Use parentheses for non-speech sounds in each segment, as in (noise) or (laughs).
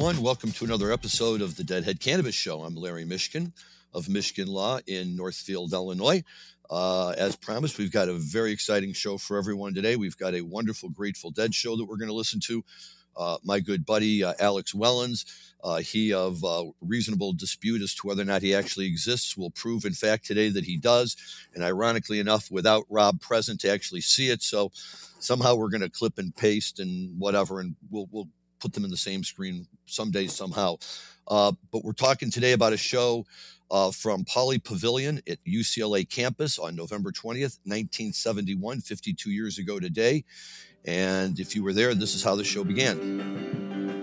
Everyone. Welcome to another episode of the Deadhead Cannabis Show. I'm Larry Mishkin of Michigan Law in Northfield, Illinois. Uh, as promised, we've got a very exciting show for everyone today. We've got a wonderful Grateful Dead show that we're going to listen to. Uh, my good buddy uh, Alex Wellins, uh, he of uh, reasonable dispute as to whether or not he actually exists, will prove, in fact, today that he does. And ironically enough, without Rob present to actually see it, so somehow we're going to clip and paste and whatever, and we'll we'll put them in the same screen someday, somehow. Uh, but we're talking today about a show uh, from Pauley Pavilion at UCLA campus on November 20th, 1971, 52 years ago today. And if you were there, this is how the show began.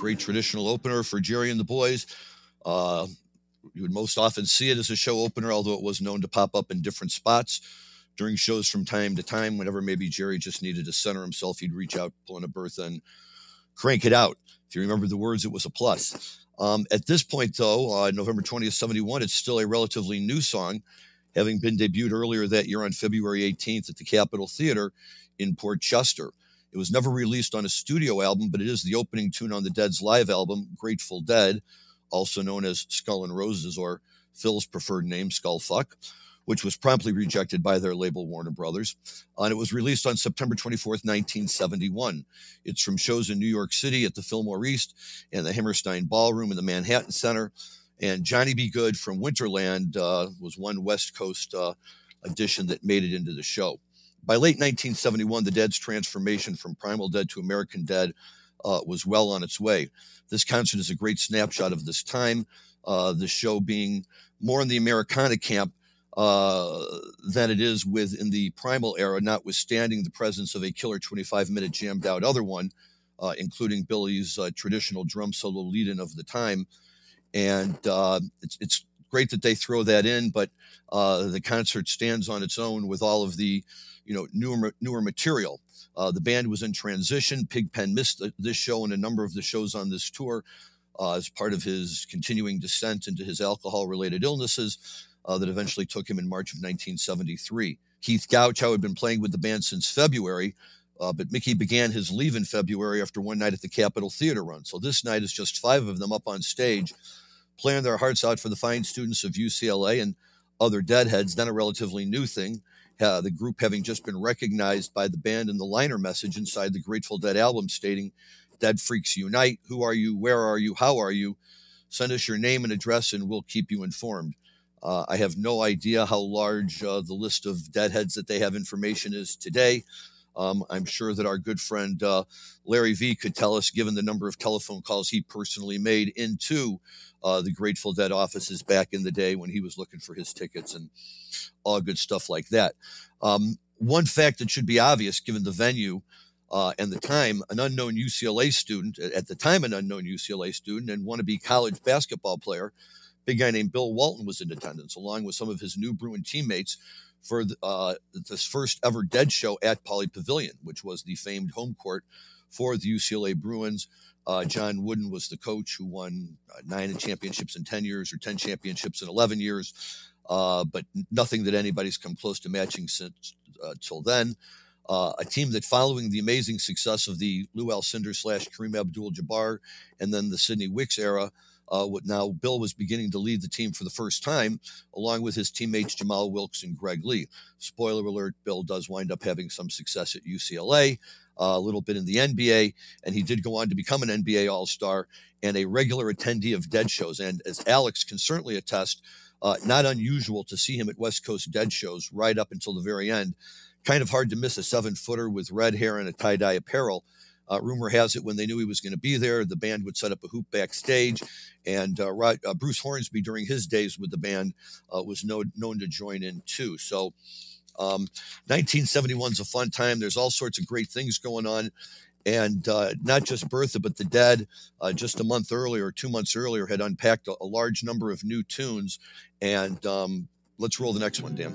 Great traditional opener for Jerry and the boys. Uh, you would most often see it as a show opener, although it was known to pop up in different spots during shows from time to time. Whenever maybe Jerry just needed to center himself, he'd reach out, pull in a Bertha, and crank it out. If you remember the words, it was a plus. Um, at this point, though, uh, November 20th, 71, it's still a relatively new song, having been debuted earlier that year on February 18th at the Capitol Theater in Port Chester. It was never released on a studio album, but it is the opening tune on the Dead's live album, Grateful Dead, also known as Skull and Roses, or Phil's preferred name, Skull Fuck, which was promptly rejected by their label Warner Brothers. Uh, and it was released on September 24th, 1971. It's from shows in New York City at the Fillmore East and the Hammerstein Ballroom in the Manhattan Center. And Johnny B. Goode from Winterland uh, was one West Coast uh, edition that made it into the show. By late 1971, the Dead's transformation from Primal Dead to American Dead uh, was well on its way. This concert is a great snapshot of this time, uh, the show being more in the Americana camp uh, than it is within the Primal era, notwithstanding the presence of a killer 25 minute jammed out other one, uh, including Billy's uh, traditional drum solo lead in of the time. And uh, it's, it's great that they throw that in, but uh, the concert stands on its own with all of the you know newer newer material. Uh, the band was in transition. Pigpen missed th- this show and a number of the shows on this tour uh, as part of his continuing descent into his alcohol-related illnesses uh, that eventually took him in March of 1973. Keith Godchaux had been playing with the band since February, uh, but Mickey began his leave in February after one night at the Capitol Theater run. So this night is just five of them up on stage, playing their hearts out for the fine students of UCLA and other deadheads. Then a relatively new thing, uh, the group having just been recognized by the band in the liner message inside the Grateful Dead album stating, Dead Freaks Unite. Who are you? Where are you? How are you? Send us your name and address and we'll keep you informed. Uh, I have no idea how large uh, the list of deadheads that they have information is today. Um, I'm sure that our good friend uh, Larry V could tell us, given the number of telephone calls he personally made into uh, the Grateful Dead offices back in the day when he was looking for his tickets and all good stuff like that. Um, one fact that should be obvious, given the venue uh, and the time, an unknown UCLA student, at the time, an unknown UCLA student and wannabe college basketball player, big guy named Bill Walton was in attendance, along with some of his new Bruin teammates for the, uh, this first ever Dead show at Pauley Pavilion, which was the famed home court for the UCLA Bruins. Uh, John Wooden was the coach who won uh, nine championships in 10 years or 10 championships in 11 years, uh, but nothing that anybody's come close to matching since uh, till then. Uh, a team that, following the amazing success of the Lou Alcindor slash Kareem Abdul Jabbar and then the Sidney Wicks era, Uh, now Bill was beginning to lead the team for the first time, along with his teammates Jamal Wilkes and Greg Lee. Spoiler alert: Bill does wind up having some success at UCLA, uh, a little bit in the NBA, and he did go on to become an NBA All Star and a regular attendee of Dead shows. And as Alex can certainly attest, uh, not unusual to see him at West Coast Dead shows right up until the very end. Kind of hard to miss a seven footer with red hair and a tie dye apparel. Uh, rumor has it when they knew he was going to be there, the band would set up a hoop backstage. And uh, uh, Bruce Hornsby, during his days with the band, uh, was known, to join in too. So um, 1971 is a fun time. There's all sorts of great things going on. And uh, not just Bertha, but the Dead, uh, just a month earlier, two months earlier, had unpacked a, a large number of new tunes. And um, let's roll the next one, Dan.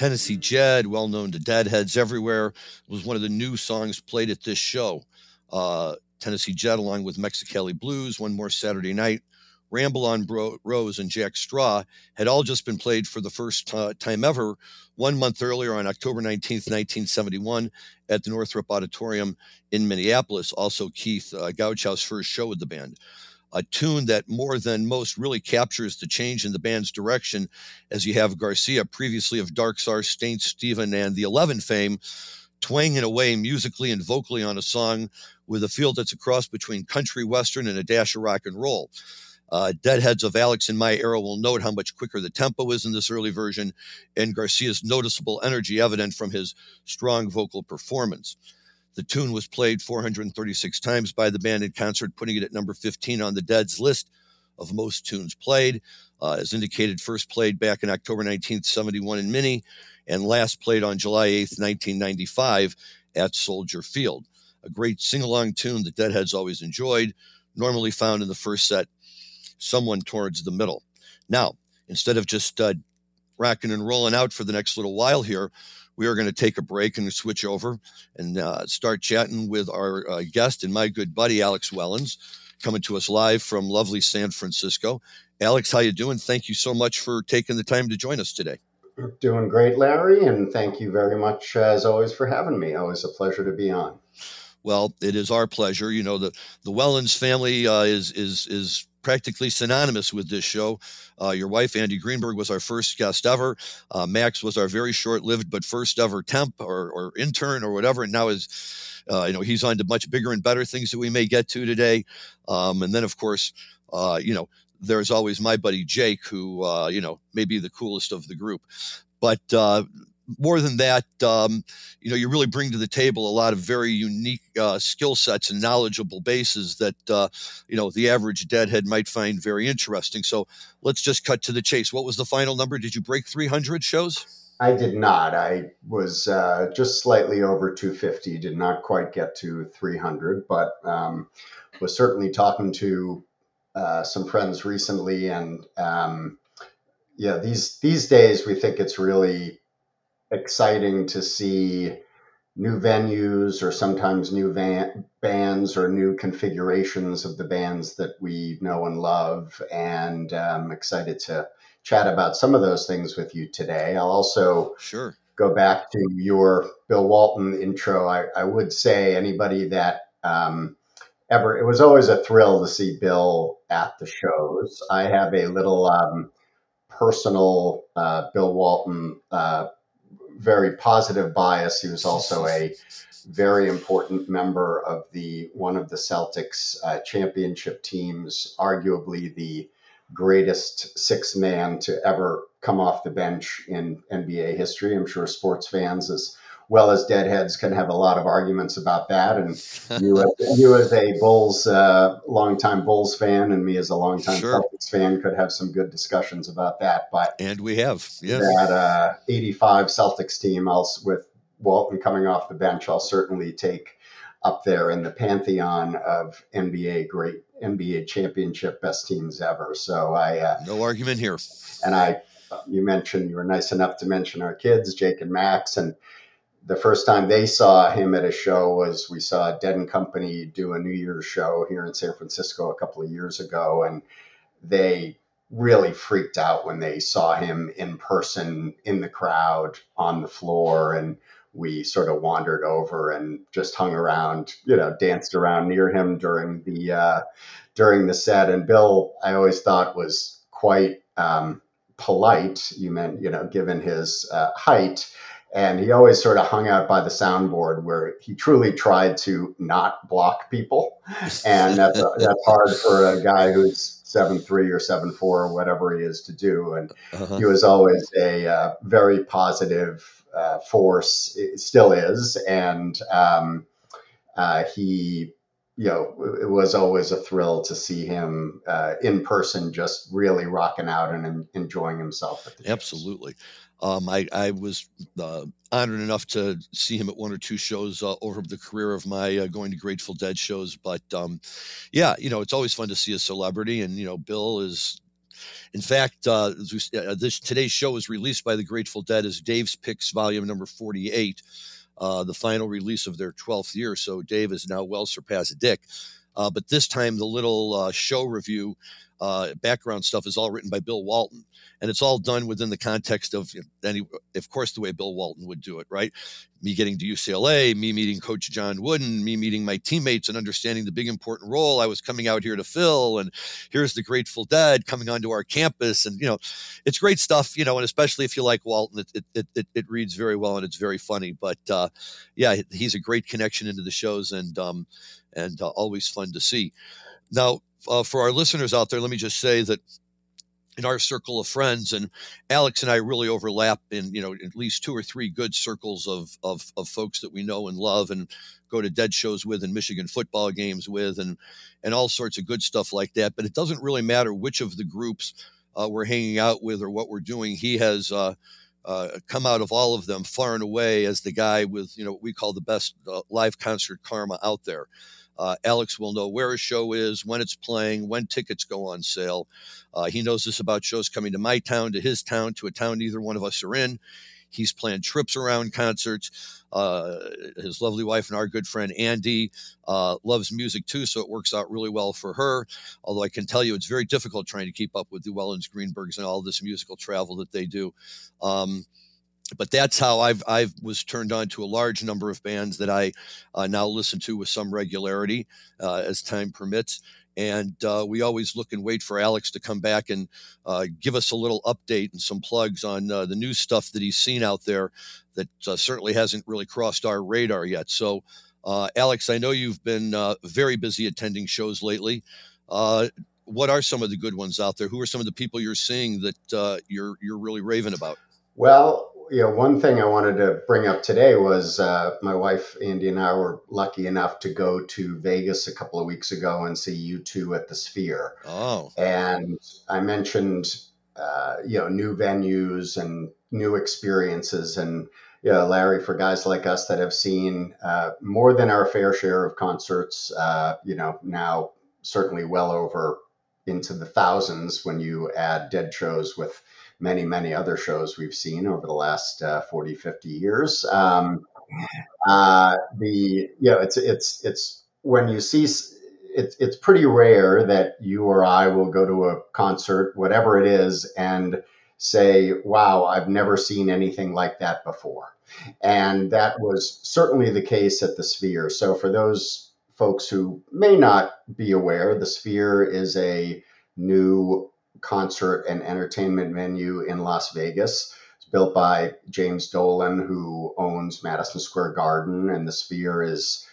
Tennessee Jed, well known to Deadheads everywhere, was one of the new songs played at this show. Uh, Tennessee Jed, along with Mexicali Blues, One More Saturday Night, Ramble on Bro- Rose, and Jack Straw had all just been played for the first time ever one month earlier on October 19th, 1971, at the Northrop Auditorium in Minneapolis. Also, Keith uh, first show with the band a tune that more than most really captures the change in the band's direction as you have Garcia, previously of Dark Star, Saint Stephen, and the Eleven fame, twanging away musically and vocally on a song with a feel that's a cross between country western and a dash of rock and roll. Uh, Deadheads of Alex in my era will note how much quicker the tempo is in this early version, and Garcia's noticeable energy evident from his strong vocal performance. The tune was played 436 times by the band in concert, putting it at number 15 on the Dead's list of most tunes played. Uh, as indicated, first played back in October 1971 in Minnie, and last played on July 8th, 1995 at Soldier Field. A great sing along tune that Deadheads always enjoyed, normally found in the first set, someone towards the middle. Now, instead of just uh, rocking and rolling out for the next little while here, we are going to take a break and switch over and uh, start chatting with our uh, guest and my good buddy Alex Wellins, coming to us live from lovely San Francisco. Alex, how you doing? Thank you so much for taking the time to join us today. Doing great, Larry, and thank you very much, as always, for having me. Always a pleasure to be on. Well, it is our pleasure. You know the the Wellins family uh, is is is practically synonymous with this show. Uh, your wife, Andy Greenberg, was our first guest ever. Uh, Max was our very short-lived but first ever temp or, or intern or whatever, and now is, uh, you know, he's on to much bigger and better things that we may get to today. Um, and then, of course, uh, you know, there's always my buddy Jake, who, uh, you know, may be the coolest of the group. But uh, more than that, um, you know, you really bring to the table a lot of very unique uh, skill sets and knowledgeable bases that, uh, you know, the average deadhead might find very interesting. So let's just cut to the chase. What was the final number? Did you break 300 shows? I did not. I was uh, just slightly over 250. Did not quite get to 300, but um, was certainly talking to uh, some friends recently, and um, yeah, these these days we think it's really exciting to see new venues or sometimes new van- bands or new configurations of the bands that we know and love. And I'm excited to chat about some of those things with you today. I'll also Sure. go back to your Bill Walton intro. I, I would say anybody that um, ever, it was always a thrill to see Bill at the shows. I have a little um, personal uh, Bill Walton uh, very positive bias. He was also a very important member of the one of the Celtics uh, championship teams, arguably the greatest six man to ever come off the bench in NBA history. I'm sure sports fans, as well as deadheads, can have a lot of arguments about that. And (laughs) you, as- you as a Bulls, uh, longtime Bulls fan, and me as a longtime Sure. Celtics fan, could have some good discussions about that. But and we have, yeah. that uh, 85 Celtics team, I'll, with Walton coming off the bench, I'll certainly take up there in the pantheon of NBA great NBA championship best teams ever. So I uh, No argument here. and I, you mentioned you were nice enough to mention our kids, Jake and Max, and the first time they saw him at a show was we saw Dead and Company do a New Year's show here in San Francisco a couple of years ago, and they really freaked out when they saw him in person in the crowd on the floor and we sort of wandered over and just hung around you know danced around near him during the uh, during the set. And bill i always thought was quite um, polite you meant you know given his uh, height and he always sort of hung out by the soundboard where he truly tried to not block people and that's (laughs) that's hard for a guy who's seven three or seven four or whatever he is to do. And Uh-huh. he was always a uh, very positive uh, force, it still is, and um, uh, he. You know, it was always a thrill to see him uh, in person, just really rocking out and en- enjoying himself. At the shows. Absolutely. Um, I, I was uh, honored enough to see him at one or two shows uh, over the career of my uh, going to Grateful Dead shows. But um, yeah, you know, it's always fun to see a celebrity. And, you know, Bill is, in fact, uh, uh, this today's show is released by the Grateful Dead as Dave's Picks Volume Number 48, uh, the final release of their 12th year. So Dave is now well surpassed Dick. But this time, the little uh, show review uh, background stuff is all written by Bill Walton and it's all done within the context of any, of course, the way Bill Walton would do it, right? Me getting to UCLA, me meeting Coach John Wooden, me meeting my teammates and understanding the big important role I was coming out here to fill, and here's the Grateful Dead coming onto our campus, and you know, it's great stuff, you know, and especially if you like Walton, it it it, it reads very well and it's very funny. But uh, yeah, he's a great connection into the shows and um, and uh, always fun to see. Now, uh, for our listeners out there, let me just say that in our circle of friends and alex and i really overlap in you know at least two or three good circles of of, of folks that we know and love and go to dead shows with and michigan football games with and and all sorts of good stuff like that. But it doesn't really matter which of the groups uh, we're hanging out with or what we're doing. He has uh, uh, come out of all of them far and away as the guy with you know what we call the best uh, live concert karma out there uh, Alex will know where a show is, when it's playing, when tickets go on sale. Uh, he knows this about shows coming to my town, to his town, to a town neither one of us are in. He's planned trips around concerts. Uh, his lovely wife and our good friend Andy uh, loves music too, so it works out really well for her. Although I can tell you, it's very difficult trying to keep up with the Wellins Greenbergs and all this musical travel that they do. Um, but that's how I've I've was turned on to a large number of bands that I uh, now listen to with some regularity uh, as time permits. And uh, we always look and wait for Alex to come back and uh, give us a little update and some plugs on uh, the new stuff that he's seen out there that uh, certainly hasn't really crossed our radar yet. So, Alex, I know you've been very busy attending shows lately. what are some of the good ones out there? Who are some of the people you're seeing that you're you're really raving about? Well, you know, one thing I wanted to bring up today was uh, my wife Andy and I were lucky enough to go to Vegas a couple of weeks ago and see U2 at the Sphere. Oh, And I mentioned, uh, you know, new venues and new experiences. And, you know, Larry, for guys like us that have seen uh, more than our fair share of concerts, uh, you know, now certainly well over into the thousands when you add dead shows with many, many other shows we've seen over the last uh, 40, 50 years. Um, uh, the, you know, it's, it's, it's when you see, it's, it's pretty rare that you or I will go to a concert, whatever it is, and say, wow, I've never seen anything like that before. And that was certainly the case at the Sphere. So for those folks who may not be aware, the Sphere is a new concert and entertainment venue in Las Vegas. It's built by James Dolan, who owns Madison Square Garden, and the Sphere is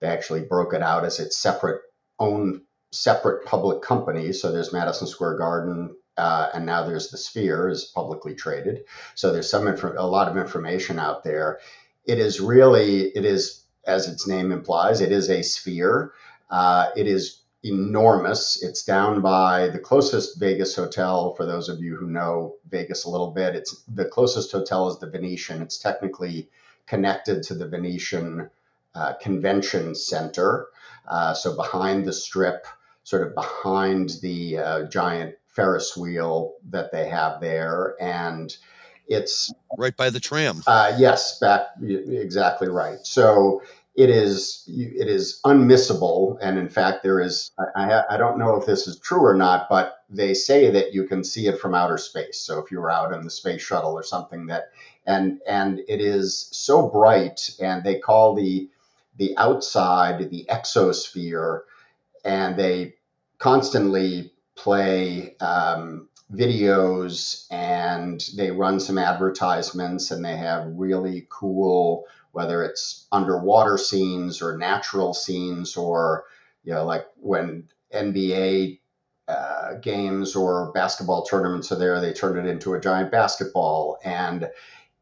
they actually broke it out as its separate own separate public company. So there's Madison Square Garden, uh, and now there's the Sphere is publicly traded. So there's some inf- a lot of information out there. It is really it is as its name implies, it is a sphere. Uh, it is enormous. It's down by the closest Vegas hotel. For those of you who know Vegas a little bit, it's the closest hotel is the Venetian. It's technically connected to the Venetian uh, Convention Center. Uh, so behind the strip, sort of behind the uh, giant Ferris wheel that they have there, and it's right by the tram. uh, yes, back exactly right. So it is it is unmissable, and in fact, there is I, I don't know if this is true or not, but they say that you can see it from outer space. So if you were out in the space shuttle or something that and and it is so bright, and they call the the outside the exosphere, and they constantly play um, videos and they run some advertisements and they have really cool whether it's underwater scenes or natural scenes or you know like when nba uh, games or basketball tournaments are there they turn it into a giant basketball. And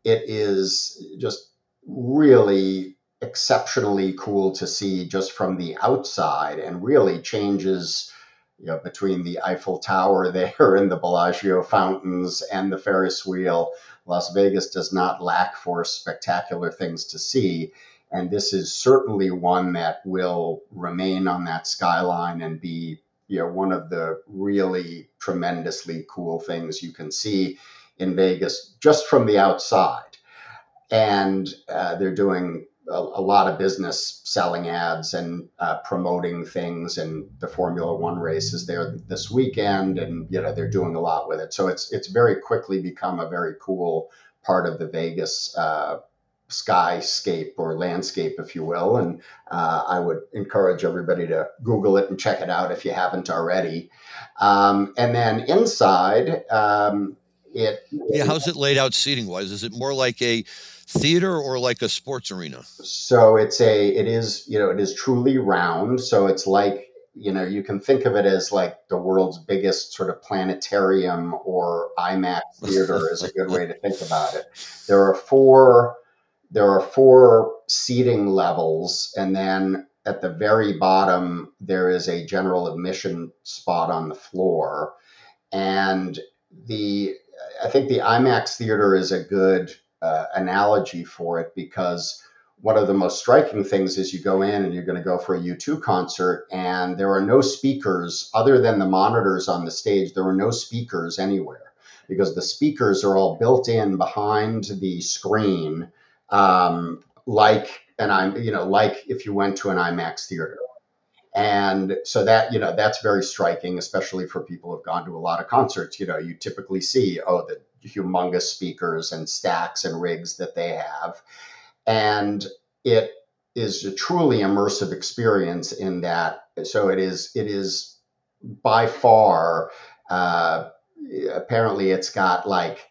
it is just really exceptionally cool to see just from the outside and really changes you know, between the Eiffel Tower (laughs) there and the Bellagio fountains and the Ferris wheel, Las Vegas does not lack for spectacular things to see. And this is certainly one that will remain on that skyline and be, you know, one of the really tremendously cool things you can see in Vegas just from the outside. And uh, they're doing a, a lot of business selling ads and uh, promoting things and the formula one race is there this weekend and you know they're doing a lot with it. So it's it's very quickly become a very cool part of the vegas uh, skyscape or landscape if you will. And uh, i would encourage everybody to google it and check it out if you haven't already. Um, and then inside um, it Yeah, how's it laid out seating wise? Is it more like a theater or like a sports arena? So it's a it is you know it is truly round. So it's like you know you can think of it as like the world's biggest sort of planetarium or IMAX (laughs) theater is a good way to think about it. There are four there are four seating levels, and then at the very bottom there is a general admission spot on the floor, and the I think the IMAX theater is a good uh, analogy for it because one of the most striking things is you go in and you're going to go for a U2 concert, and there are no speakers other than the monitors on the stage. There are no speakers anywhere because the speakers are all built in behind the screen, um, like and I'm you know like if you went to an IMAX theater. And so that, you know, that's very striking, especially for people who've gone to a lot of concerts. You know, you typically see, oh, the humongous speakers and stacks and rigs that they have. And it is a truly immersive experience in that. So it is, it is by far, uh, apparently it's got like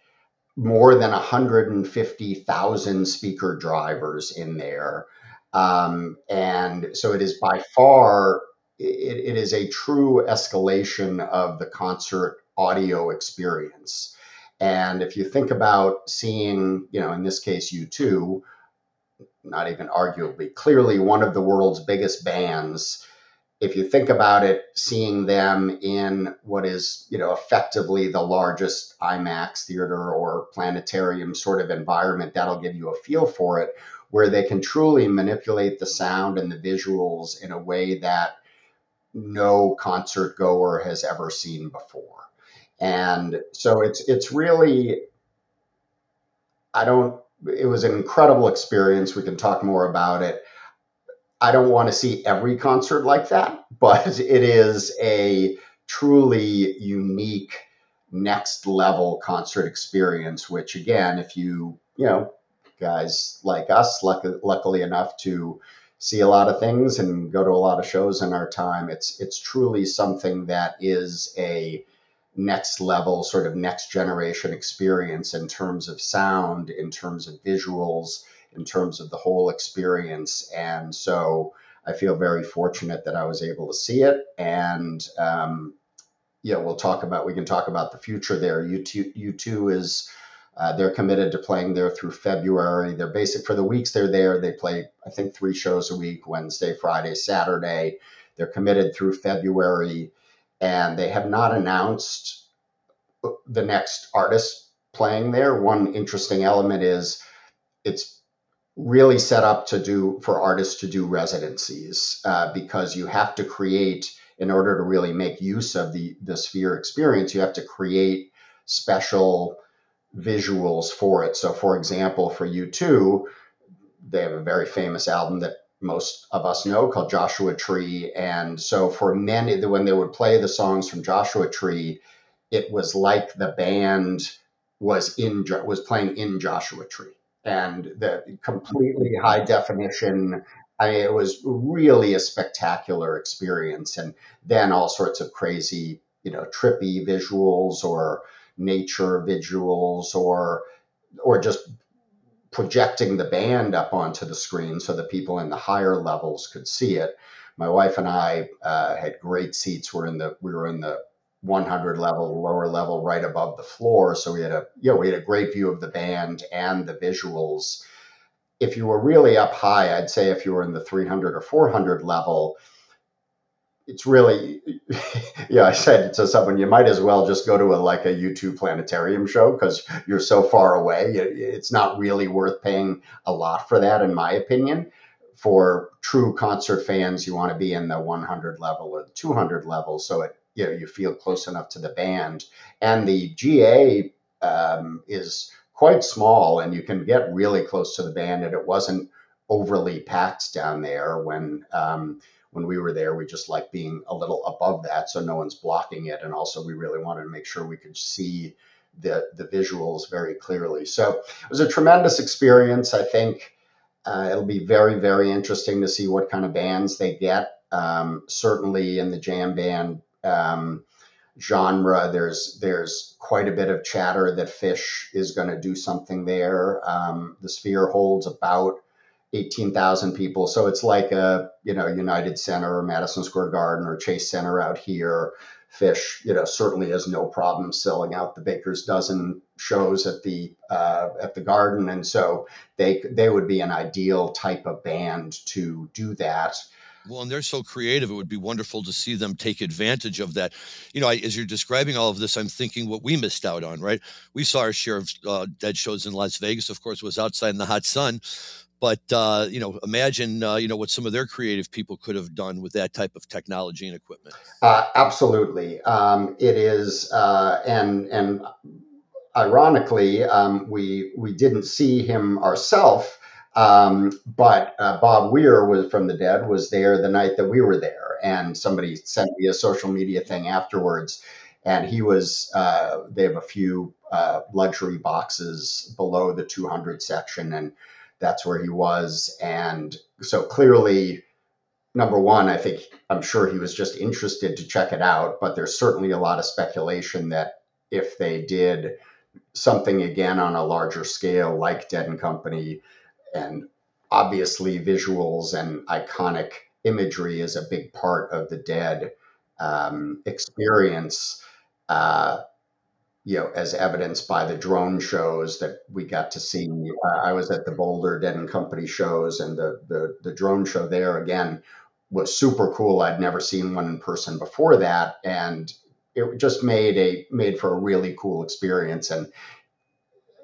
more than 150,000 speaker drivers in there. Um, and so it is by far, it, it is a true escalation of the concert audio experience. And if you think about seeing, you know, in this case, U2, not even arguably, clearly one of the world's biggest bands, if you think about it, seeing them in what is, you know, effectively the largest IMAX theater or planetarium sort of environment, that'll give you a feel for it, where they can truly manipulate the sound and the visuals in a way that no concert goer has ever seen before. And so it's it's really I don't it was an incredible experience. We can talk more about it. I don't want to see every concert like that, (laughs) but it is a truly unique next level concert experience which again if you you know guys like us luck, luckily enough to see a lot of things and go to a lot of shows in our time it's it's truly something that is a next level sort of next generation experience in terms of sound in terms of visuals in terms of the whole experience and so I feel very fortunate that I was able to see it. And, um, yeah, we'll talk about, we can talk about the future there. U2, U2 is, uh, they're committed to playing there through February. They're basic for the weeks they're there. They play, I think, three shows a week Wednesday, Friday, Saturday. They're committed through February, and they have not announced the next artist playing there. One interesting element is it's really set up to do for artists to do residencies uh, because you have to create in order to really make use of the the sphere experience you have to create special visuals for it so for example for u2 they have a very famous album that most of us know called joshua tree and so for many when they would play the songs from joshua tree it was like the band was in was playing in joshua tree and the completely high definition. I mean, it was really a spectacular experience, and then all sorts of crazy, you know, trippy visuals or nature visuals, or or just projecting the band up onto the screen so that people in the higher levels could see it. My wife and I uh, had great seats. We're in the we were in the 100 level, lower level, right above the floor. So we had a, you know, we had a great view of the band and the visuals. If you were really up high, I'd say if you were in the 300 or 400 level, it's really, (laughs) yeah, I said to someone, you might as well just go to a like a U2 planetarium show because you're so far away. It's not really worth paying a lot for that, in my opinion. For true concert fans, you want to be in the 100 level or the 200 level, so it you know you feel close enough to the band. And the GA um, is quite small, and you can get really close to the band. And it wasn't overly packed down there when um, when we were there. We just like being a little above that, so no one's blocking it. And also, we really wanted to make sure we could see the the visuals very clearly. So it was a tremendous experience. I think. Uh, it'll be very, very interesting to see what kind of bands they get. Um, certainly in the jam band um, genre. There's there's quite a bit of chatter that Phish is going to do something there. Um, the Sphere holds about eighteen thousand people, so it's like a you know United Center or Madison Square Garden or Chase Center out here. Phish, you know, certainly has no problem selling out the Baker's dozen shows at the uh, at the Garden, and so they they would be an ideal type of band to do that. Well, and they're so creative. It would be wonderful to see them take advantage of that. You know, I, as you're describing all of this, I'm thinking what we missed out on, right? We saw our share of uh, dead shows in Las Vegas, of course, was outside in the hot sun. But, uh, you know, imagine, uh, you know, what some of their creative people could have done with that type of technology and equipment. Uh, absolutely. Um, it is, uh, and, and ironically, um, we, we didn't see him ourselves um, but uh, Bob Weir was from the Dead was there the night that we were there, and somebody sent me a social media thing afterwards, and he was. Uh, they have a few luxury boxes below the 200 section, and that's where he was. And so clearly, number one, I think I'm sure he was just interested to check it out, but there's certainly a lot of speculation that if they did something again on a larger scale, like Dead and Company and obviously visuals and iconic imagery is a big part of the dead um, experience uh, you know as evidenced by the drone shows that we got to see. Uh, i was at the boulder dead and company shows and the, the the drone show there again was super cool. I'd never seen one in person before that and it just made a made for a really cool experience. And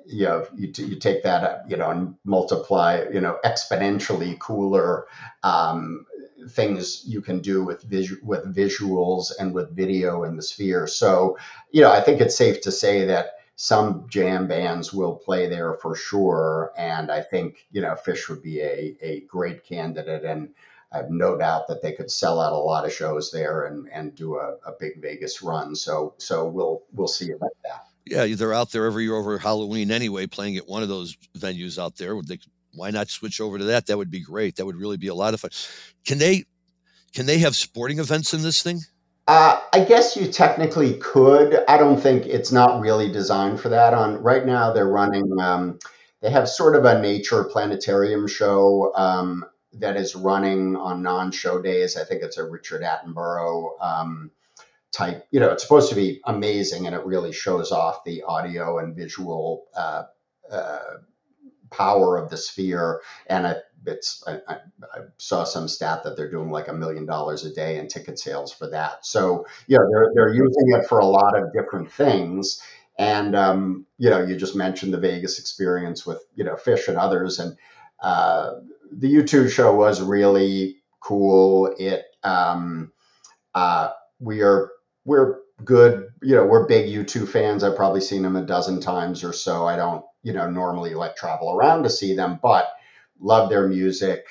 you know you, you take that you know and multiply you know exponentially cooler um, things you can do with visu- with visuals and with video in the sphere so you know i think it's safe to say that some jam bands will play there for sure and i think you know Phish would be a, a great candidate and I have no doubt that they could sell out a lot of shows there and, and do a, a big Vegas run. So so we'll we'll see about that. Yeah, they're out there every year over Halloween anyway, playing at one of those venues out there. They, why not switch over to that? That would be great. That would really be a lot of fun. Can they can they have sporting events in this thing? Uh, I guess you technically could. I don't think it's not really designed for that. On right now, they're running. Um, they have sort of a nature planetarium show um, that is running on non-show days. I think it's a Richard Attenborough um, type. You know, it's supposed to be amazing, and it really shows off the audio and visual uh, uh, power of the sphere. And I, it's I, I, saw some stat that they're doing like a million dollars a day in ticket sales for that. So yeah, they're they're using it for a lot of different things. And um, you know, you just mentioned the Vegas experience with you know Phish and others, and uh, the U2 show was really cool. It um, uh, we are we're good. You know, we're big U2 fans. I've probably seen them a dozen times or so. I don't you know normally like travel around to see them, but love their music.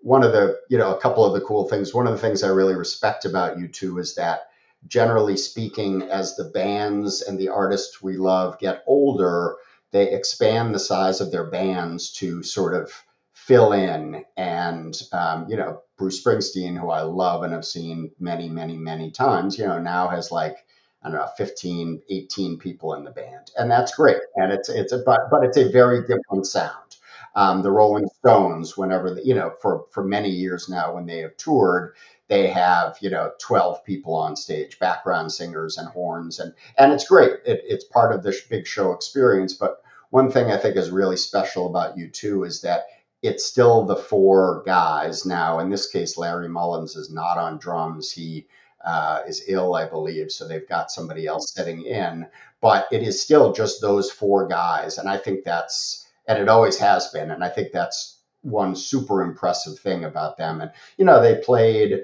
One of the you know a couple of the cool things. One of the things I really respect about U2 is that generally speaking, as the bands and the artists we love get older, they expand the size of their bands to sort of fill in. And, um, you know, Bruce Springsteen, who I love and have seen many, many, many times, you know, now has like, I don't know, 15, 18 people in the band. And that's great. And it's, it's a, but, but it's a very different sound. Um, the Rolling Stones, whenever, the, you know, for, for many years now, when they have toured, they have you know 12 people on stage background singers and horns and and it's great it, it's part of this big show experience but one thing i think is really special about U2 is that it's still the four guys now in this case larry mullins is not on drums he uh, is ill i believe so they've got somebody else sitting in but it is still just those four guys and i think that's and it always has been and i think that's one super impressive thing about them and you know they played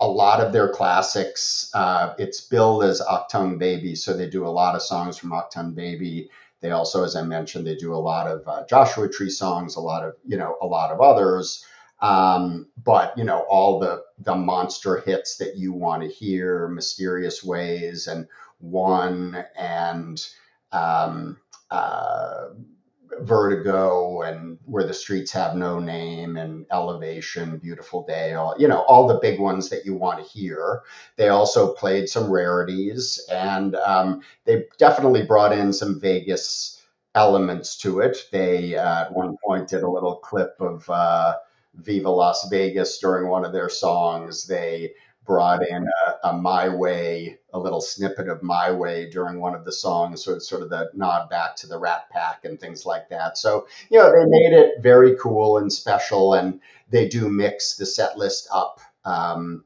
a lot of their classics. Uh, it's billed as Achtung Baby, so they do a lot of songs from Achtung Baby. They also, as I mentioned, they do a lot of uh, Joshua Tree songs, a lot of you know, a lot of others. Um, but you know, all the the monster hits that you want to hear, "Mysterious Ways" and "One" and um, uh, Vertigo and Where the Streets Have No Name and Elevation, Beautiful Day, all you know, all the big ones that you want to hear. They also played some rarities, and um, they definitely brought in some Vegas elements to it. They uh, at one point did a little clip of uh, Viva Las Vegas during one of their songs. They brought in a, a, My Way, a little snippet of My Way during one of the songs, so it's sort of the nod back to the Rat Pack and things like that. So, you know, they made it very cool and special, and they do mix the set list up um,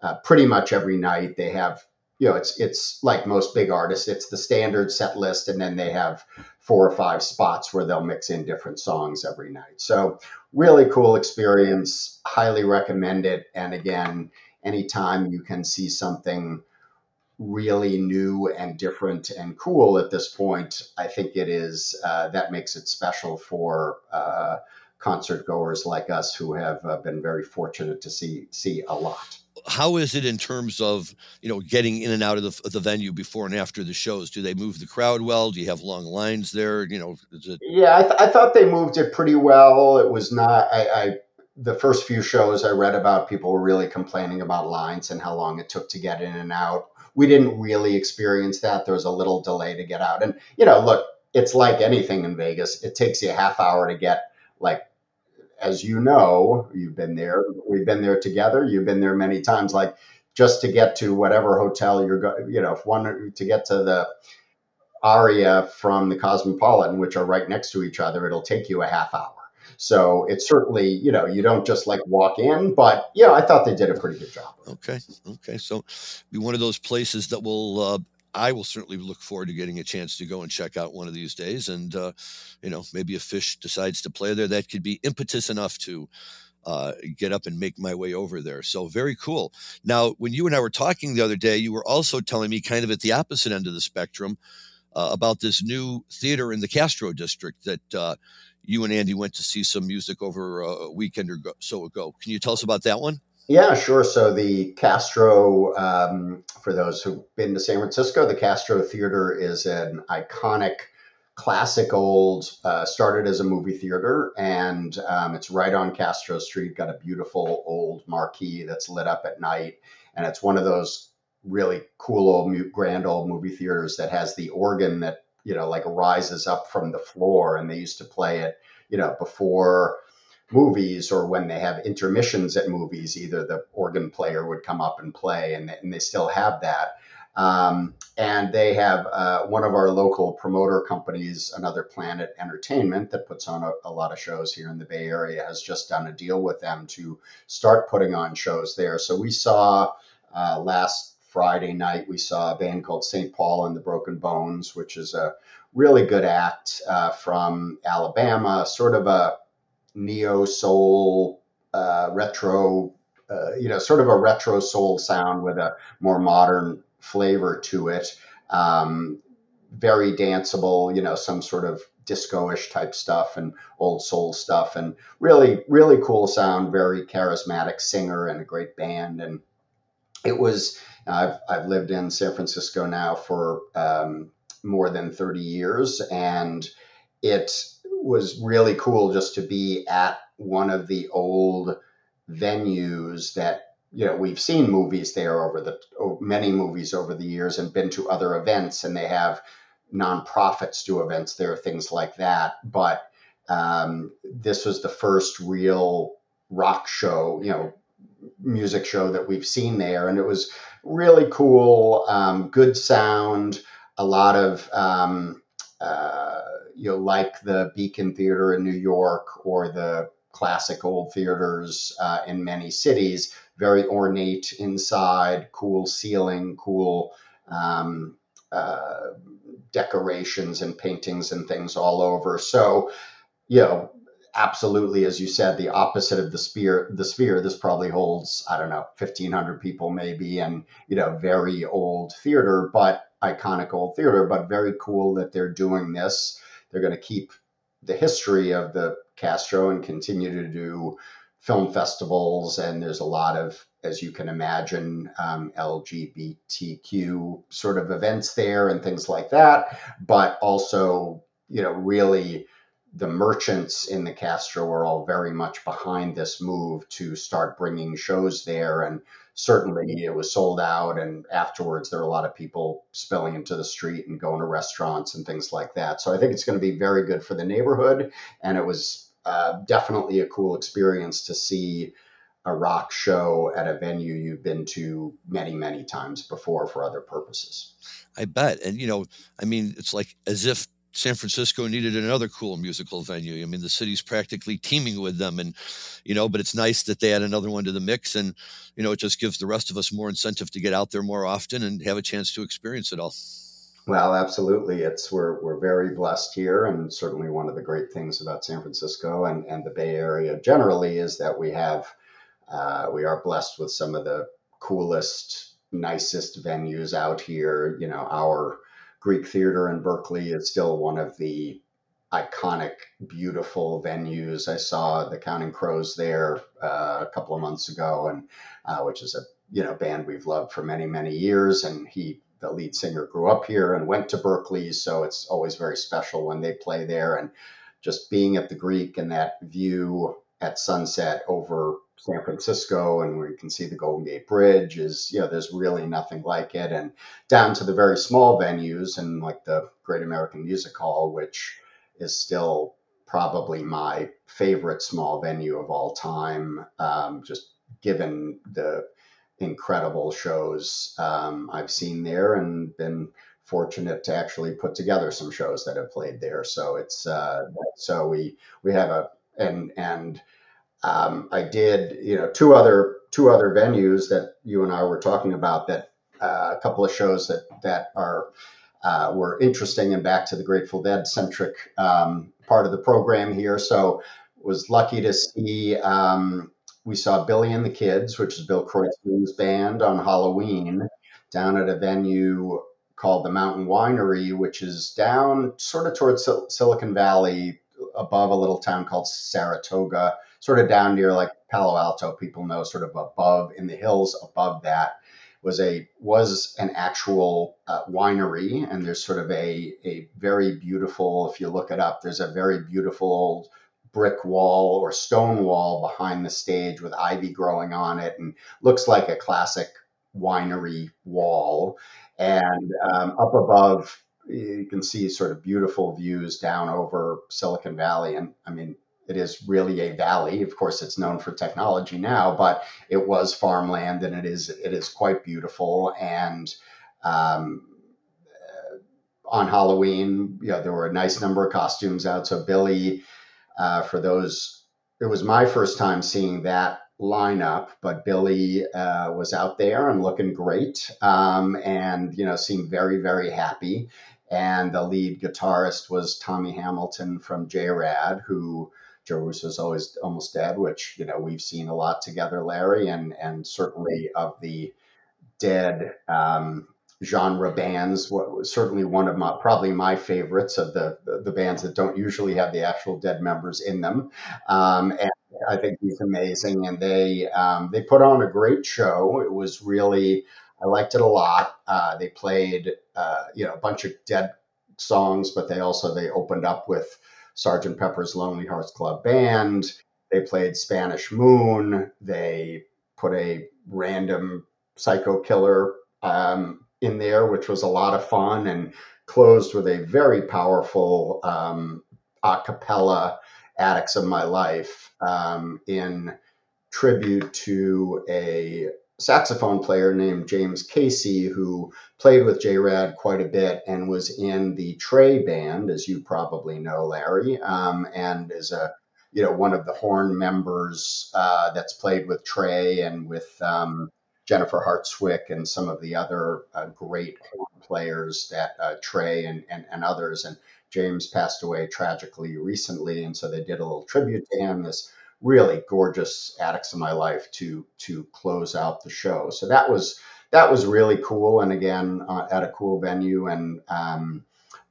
uh, pretty much every night. They have, you know, it's it's like most big artists, it's the standard set list, and then they have four or five spots where they'll mix in different songs every night. So, really cool experience. Highly recommend it. And again, anytime you can see something really new and different and cool at this point, I think it is uh, that makes it special for uh, concert goers like us who have uh, been very fortunate to see see a lot. How is it in terms of you know getting in and out of the, the venue before and after the shows? Do they move the crowd well? Do you have long lines there? You know, it... yeah, I, th- I, thought they moved it pretty well. It was not. I, I the first few shows I read about, people were really complaining about lines and how long it took to get in and out. We didn't really experience that. There was a little delay to get out. And, you know, look, it's like anything in Vegas. It takes you a half hour to get, like, as you know, you've been there. We've been there together. You've been there many times. Like, just to get to whatever hotel you're going, you know, if one to get to the Aria from the Cosmopolitan, which are right next to each other, it'll take you a half hour so it's certainly, you know, you don't just like walk in, but yeah, I thought they did a pretty good job. Okay. Okay. So be one of those places that will, uh, I will certainly look forward to getting a chance to go and check out one of these days. And, uh, you know, maybe a Phish decides to play there. That could be impetus enough to uh, get up and make my way over there. So very cool. Now, when you and I were talking the other day, you were also telling me kind of at the opposite end of the spectrum uh, about this new theater in the Castro district that uh, you and Andy went to see some music over a weekend or so ago. Can you tell us about that one? Yeah, sure. So the Castro, um, for those who've been to San Francisco, the Castro Theater is an iconic, classic old. Uh, started as a movie theater, and um, it's right on Castro Street. Got a beautiful old marquee that's lit up at night, and it's one of those really cool old, grand old movie theaters that has the organ that you know, like rises up from the floor. And they used to play it, you know, before movies or when they have intermissions at movies, either the organ player would come up and play, and, and they still have that. Um, and they have uh, one of our local promoter companies, Another Planet Entertainment, that puts on a, a, lot of shows here in the Bay Area, has just done a deal with them to start putting on shows there. So we saw uh, last Friday night, we saw a band called St. Paul and the Broken Bones, which is a really good act uh, from Alabama, sort of a neo soul, uh, retro, uh, you know, sort of a retro soul sound with a more modern flavor to it. Um, very danceable, you know, some sort of disco-ish type stuff and old soul stuff, and really, really cool sound. Very charismatic singer and a great band. And it was. I've I've lived in San Francisco now for um, more than 30 years, and it was really cool just to be at one of the old venues that you know we've seen movies there over the many movies over the years and been to other events and they have nonprofits do events. There things like that. But um, this was the first real rock show you know music show that we've seen there. And it was really cool um, good sound a lot of um, uh, you know like the beacon theater in new york or the classic old theaters uh, in many cities very ornate inside, cool ceiling, cool um, uh, decorations and paintings and things all over. So, you know, absolutely, as you said, the opposite of the sphere. The sphere. This probably holds, I don't know, fifteen hundred people maybe, and you know, very old theater, but iconic old theater. But very cool that they're doing this. They're going to keep the history of the Castro and continue to do film festivals, and there's a lot of, as you can imagine, um, LGBTQ sort of events there and things like that. But also, you know, really the merchants in the Castro are all very much behind this move to start bringing shows there. And certainly it was sold out. And afterwards, there are a lot of people spilling into the street and going to restaurants and things like that. So I think it's going to be very good for the neighborhood. And it was uh, definitely a cool experience to see a rock show at a venue you've been to many, many times before for other purposes. I bet. And, you know, I mean, it's like as if San Francisco needed another cool musical venue. I mean, the city's practically teeming with them, and you know, but it's nice that they add another one to the mix, and you know, it just gives the rest of us more incentive to get out there more often and have a chance to experience it all. Well, absolutely. It's we're we're very blessed here, and certainly one of the great things about San Francisco and, and the Bay Area generally is that we have uh, we are blessed with some of the coolest, nicest venues out here. You know, our Greek Theater in Berkeley is still one of the iconic, beautiful venues. I saw the Counting Crows there uh, a couple of months ago, and uh, which is a you know band we've loved for many many years, and he the lead singer grew up here and went to Berkeley, so it's always very special when they play there. And just being at the Greek and that view at sunset over San Francisco and where you can see the Golden Gate Bridge is, you know, there's really nothing like it. And down to the very small venues and like the Great American Music Hall, which is still probably my favorite small venue of all time, um, just given the incredible shows um, I've seen there and been fortunate to actually put together some shows that have played there. So it's uh, so we we have a and and um, I did you know two other two other venues that you and I were talking about that uh, a couple of shows that that are uh, were interesting and back to the Grateful Dead centric um, part of the program here. So was lucky to see um, we saw Billy and the Kids, which is Bill Kreutzmann's band, on Halloween down at a venue called the Mountain Winery, which is down sort of towards Sil- Silicon Valley, above a little town called Saratoga, sort of down near like Palo Alto. People know, sort of above in the hills above that was a was an actual uh, winery, and there's sort of a a very beautiful. If you look it up, there's a very beautiful old brick wall or stone wall behind the stage with ivy growing on it and looks like a classic winery wall. And um, up above, you can see sort of beautiful views down over Silicon Valley. And I mean, it is really a valley. Of course, it's known for technology now, but it was farmland, and it is it is quite beautiful. And um, on Halloween, you know, there were a nice number of costumes out. So Billy, uh, for those, it was my first time seeing that lineup, but Billy uh, was out there and looking great, um, and you know, seemed very very happy. And the lead guitarist was Tommy Hamilton from J-Rad, who Joe Russo's always almost dead, which you know we've seen a lot together, Larry, and and certainly of the dead um, genre bands. Certainly one of my probably my favorites of the, the, the bands that don't usually have the actual dead members in them. Um, and I think he's amazing, and they um, they put on a great show. It was really I liked it a lot. Uh, they played uh, you know a bunch of dead songs, but they also they opened up with Sergeant Pepper's Lonely Hearts Club Band. They played Spanish Moon. They put a random psycho killer um, in there, which was a lot of fun, and closed with a very powerful um, a cappella Attics of My Life um, in tribute to a saxophone player named James Casey, who played with J Rad quite a bit and was in the Trey band, as you probably know, Larry, um, and is a you know one of the horn members uh, that's played with Trey and with um, Jennifer Hartswick and some of the other uh, great horn players that uh, Trey and, and and others and James passed away tragically recently, and so they did a little tribute to him. This really gorgeous Attics of My Life to to close out the show. So that was that was really cool, and again uh, at a cool venue and um,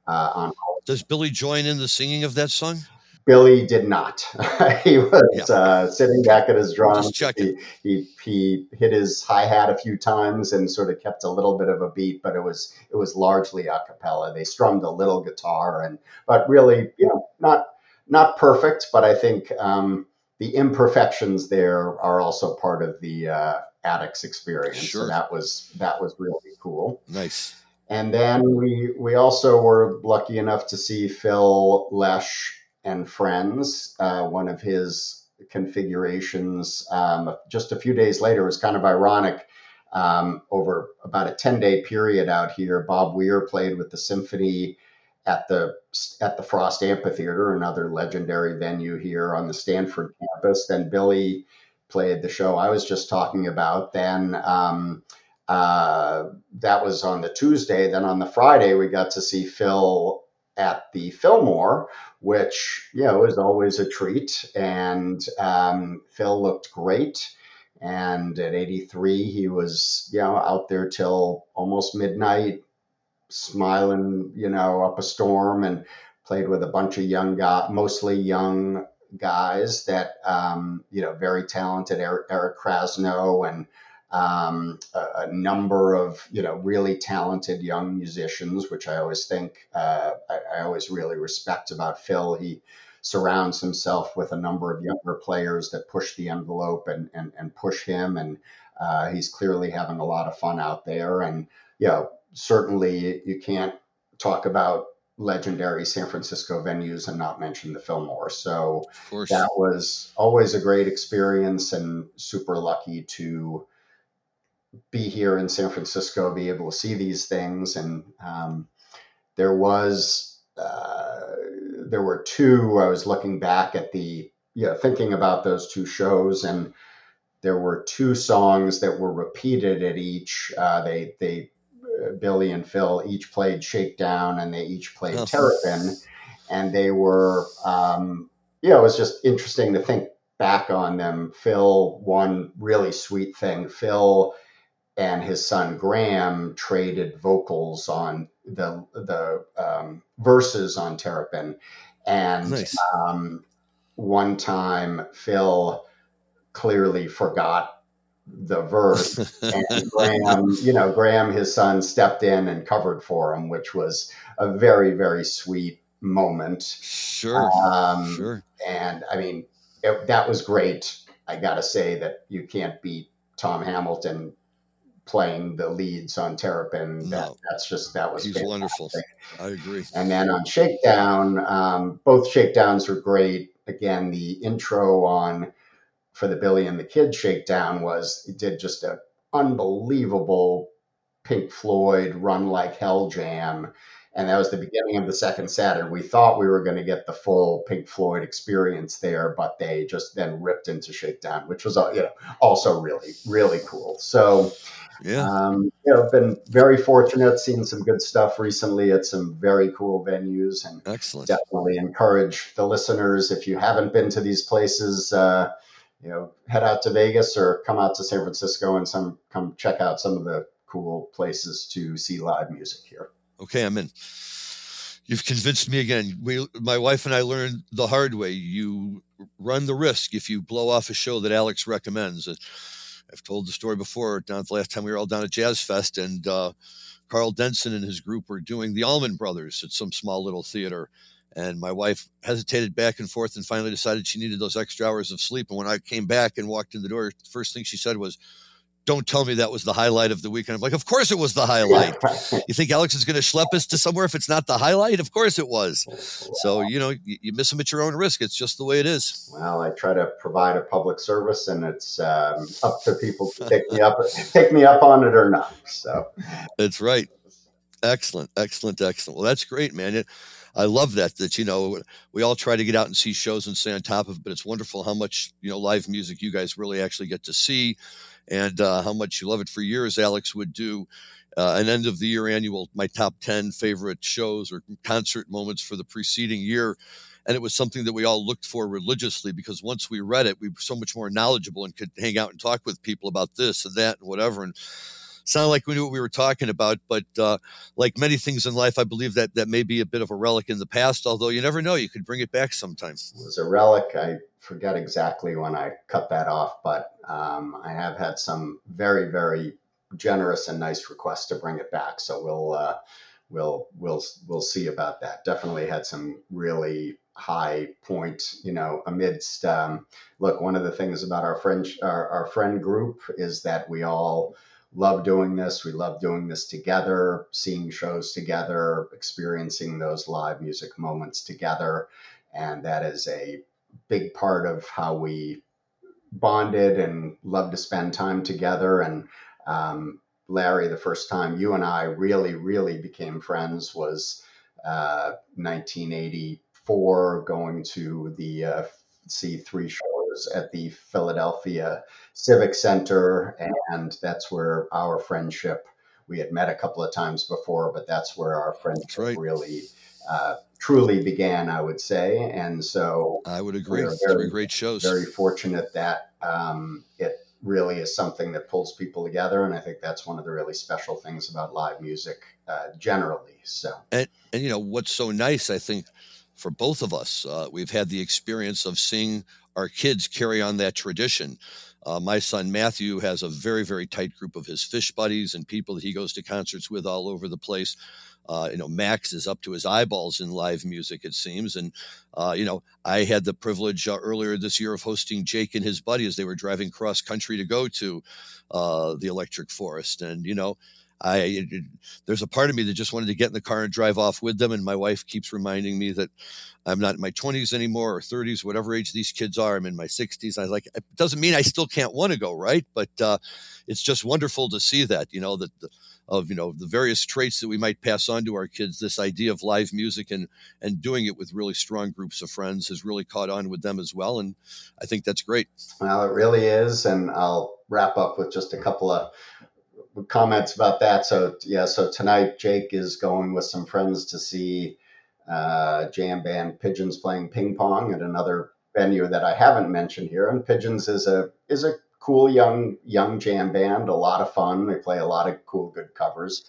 uh, on. Does Billy join in the singing of that song? Billy did not. (laughs) he was Yeah. uh, sitting back at his drums. Just. He, he he hit his hi hat a few times and sort of kept a little bit of a beat, but it was it was largely a cappella. They strummed a little guitar and but really you know not not perfect, but I think um, the imperfections there are also part of the uh, Attics experience. Sure. So that was that was really cool. Nice. And then we we also were lucky enough to see Phil Lesh and Friends. Uh, one of his configurations um, just a few days later It was kind of ironic. Um, over about a ten day period out here, Bob Weir played with the symphony at the at the Frost Amphitheater, another legendary venue here on the Stanford campus. Then Billy played the show I was just talking about. Then um, uh, that was on the Tuesday. Then on the Friday, we got to see Phil at the Fillmore, which you know is always a treat. And um, Phil looked great. And at 83, he was you know out there till almost midnight, smiling you know up a storm, and played with a bunch of young guys, mostly young guys that um, you know very talented. Eric, Eric Krasno and um, a, a number of you know really talented young musicians, which I always think uh, I, I always really respect about Phil. He surrounds himself with a number of younger players that push the envelope and and, and push him, and uh, he's clearly having a lot of fun out there. And you know, certainly you can't talk about legendary San Francisco venues and not mention the Fillmore. So that was always a great experience and super lucky to be here in San Francisco, be able to see these things. And um, there was, uh, there were two, I was looking back at the, you know, thinking about those two shows and there were two songs that were repeated at each. Uh, they, they, Billy and Phil each played Shakedown and they each played Oh. Terrapin. And they were, um, you know, it was just interesting to think back on them. Phil, one really sweet thing, Phil and his son Graham traded vocals on the the um, verses on Terrapin, and Nice. um, one time Phil clearly forgot the verse, (laughs) and Graham, you know, Graham, his son, stepped in and covered for him, which was a very very sweet moment. sure. Um, sure. and I mean, it, that was great. I got to say that you can't beat Tom Hamilton playing the leads on Terrapin. That, No. that's just, that was He's fantastic. wonderful. I agree. And then on Shakedown, um, both Shakedowns were great. again, the intro on for the Billy and the Kid Shakedown was it did just a unbelievable Pink Floyd Run Like Hell jam. And that was the beginning of the second set. And we thought we were going to get the full Pink Floyd experience there, but they just then ripped into Shakedown, which was uh, you know also really really cool. So Yeah. um, you know, been very fortunate, seen some good stuff recently at some very cool venues, and Excellent. definitely encourage the listeners if you haven't been to these places, uh, you know, head out to Vegas or come out to San Francisco and some come check out some of the cool places to see live music here. Okay, I'm in. You've convinced me again. We, my wife and I learned the hard way. You run the risk if you blow off a show that Alex recommends. Uh, I've told the story before. Down the last time we were all down at Jazz Fest, and uh, Karl Denson and his group were doing the Allman Brothers at some small little theater. And my wife hesitated back and forth and finally decided she needed those extra hours of sleep. And when I came back and walked in the door, the first thing she said was, Don't tell me that was the highlight of the weekend. I'm like, Of course it was the highlight. (laughs) You think Alex is going to schlep us to somewhere if it's not the highlight? Of course it was. So, you know, you, you miss them at your own risk. It's just the way it is. Well, I try to provide a public service, and it's um, up to people to take me up, (laughs) take me up on it or not. So, That's right. Excellent, excellent, excellent. Well, that's great, man. It, I love that. That you know, we all try to get out and see shows and stay on top of it, but it's wonderful how much you know live music you guys really actually get to see, and uh, how much you love it. For years, Alex would do uh, an end of the year annual, my top ten favorite shows or concert moments for the preceding year. And it was something that we all looked for religiously because once we read it, we were so much more knowledgeable and could hang out and talk with people about this and that and whatever. And sounded like we knew what we were talking about. But uh, like many things in life, I believe that that may be a bit of a relic in the past. Although you never know, you could bring it back sometimes. it was a relic. I forget exactly when I cut that off, but um, I have had some very, very generous and nice requests to bring it back. So we'll uh, we'll we'll we'll see about that. Definitely had some really high point, you know, amidst. Um, look, one of the things about our friend our, our friend group is that we all love doing this. We love doing this together, seeing shows together, experiencing those live music moments together, and that is a big part of how we bonded and love to spend time together. And um, Larry, the first time you and I really, really became friends was uh, 1984, going to the uh, see three at the Philadelphia Civic Center, and that's where our friendship. We had met a couple of times before, but that's where our friendship right. really uh, truly began, I would say. And so I would agree. Very- great shows. very fortunate that um, it really is something that pulls people together. And I think that's one of the really special things about live music uh, generally. So, And and you know what's so nice, I think, for both of us, uh, we've had the experience of seeing our kids carry on that tradition. Uh, my son Matthew has a very very tight group of his Phish buddies and people that he goes to concerts with all over the place. Uh, you know, Max is up to his eyeballs in live music, it seems. And, uh, you know, I had the privilege uh, earlier this year of hosting Jake and his buddy as they were driving cross country to go to uh, the Electric Forest. And, you know, I there's a part of me that just wanted to get in the car and drive off with them. And my wife keeps reminding me that I'm not in my 20s anymore or 30s, whatever age these kids are. I'm in my 60s. I was like, it doesn't mean I still can't want to go, right? But uh, it's just wonderful to see that, you know, that the, of you know the various traits that we might pass on to our kids. This idea of live music and and doing it with really strong groups of friends has really caught on with them as well, and I think that's great. well, it really is. And I'll wrap up with just a couple of comments about that. So, yeah, so tonight Jake is going with some friends to see uh, jam band Pigeons playing ping pong at another venue that I haven't mentioned here. And Pigeons is a is a cool young young jam band, a lot of fun. They play a lot of cool, good covers.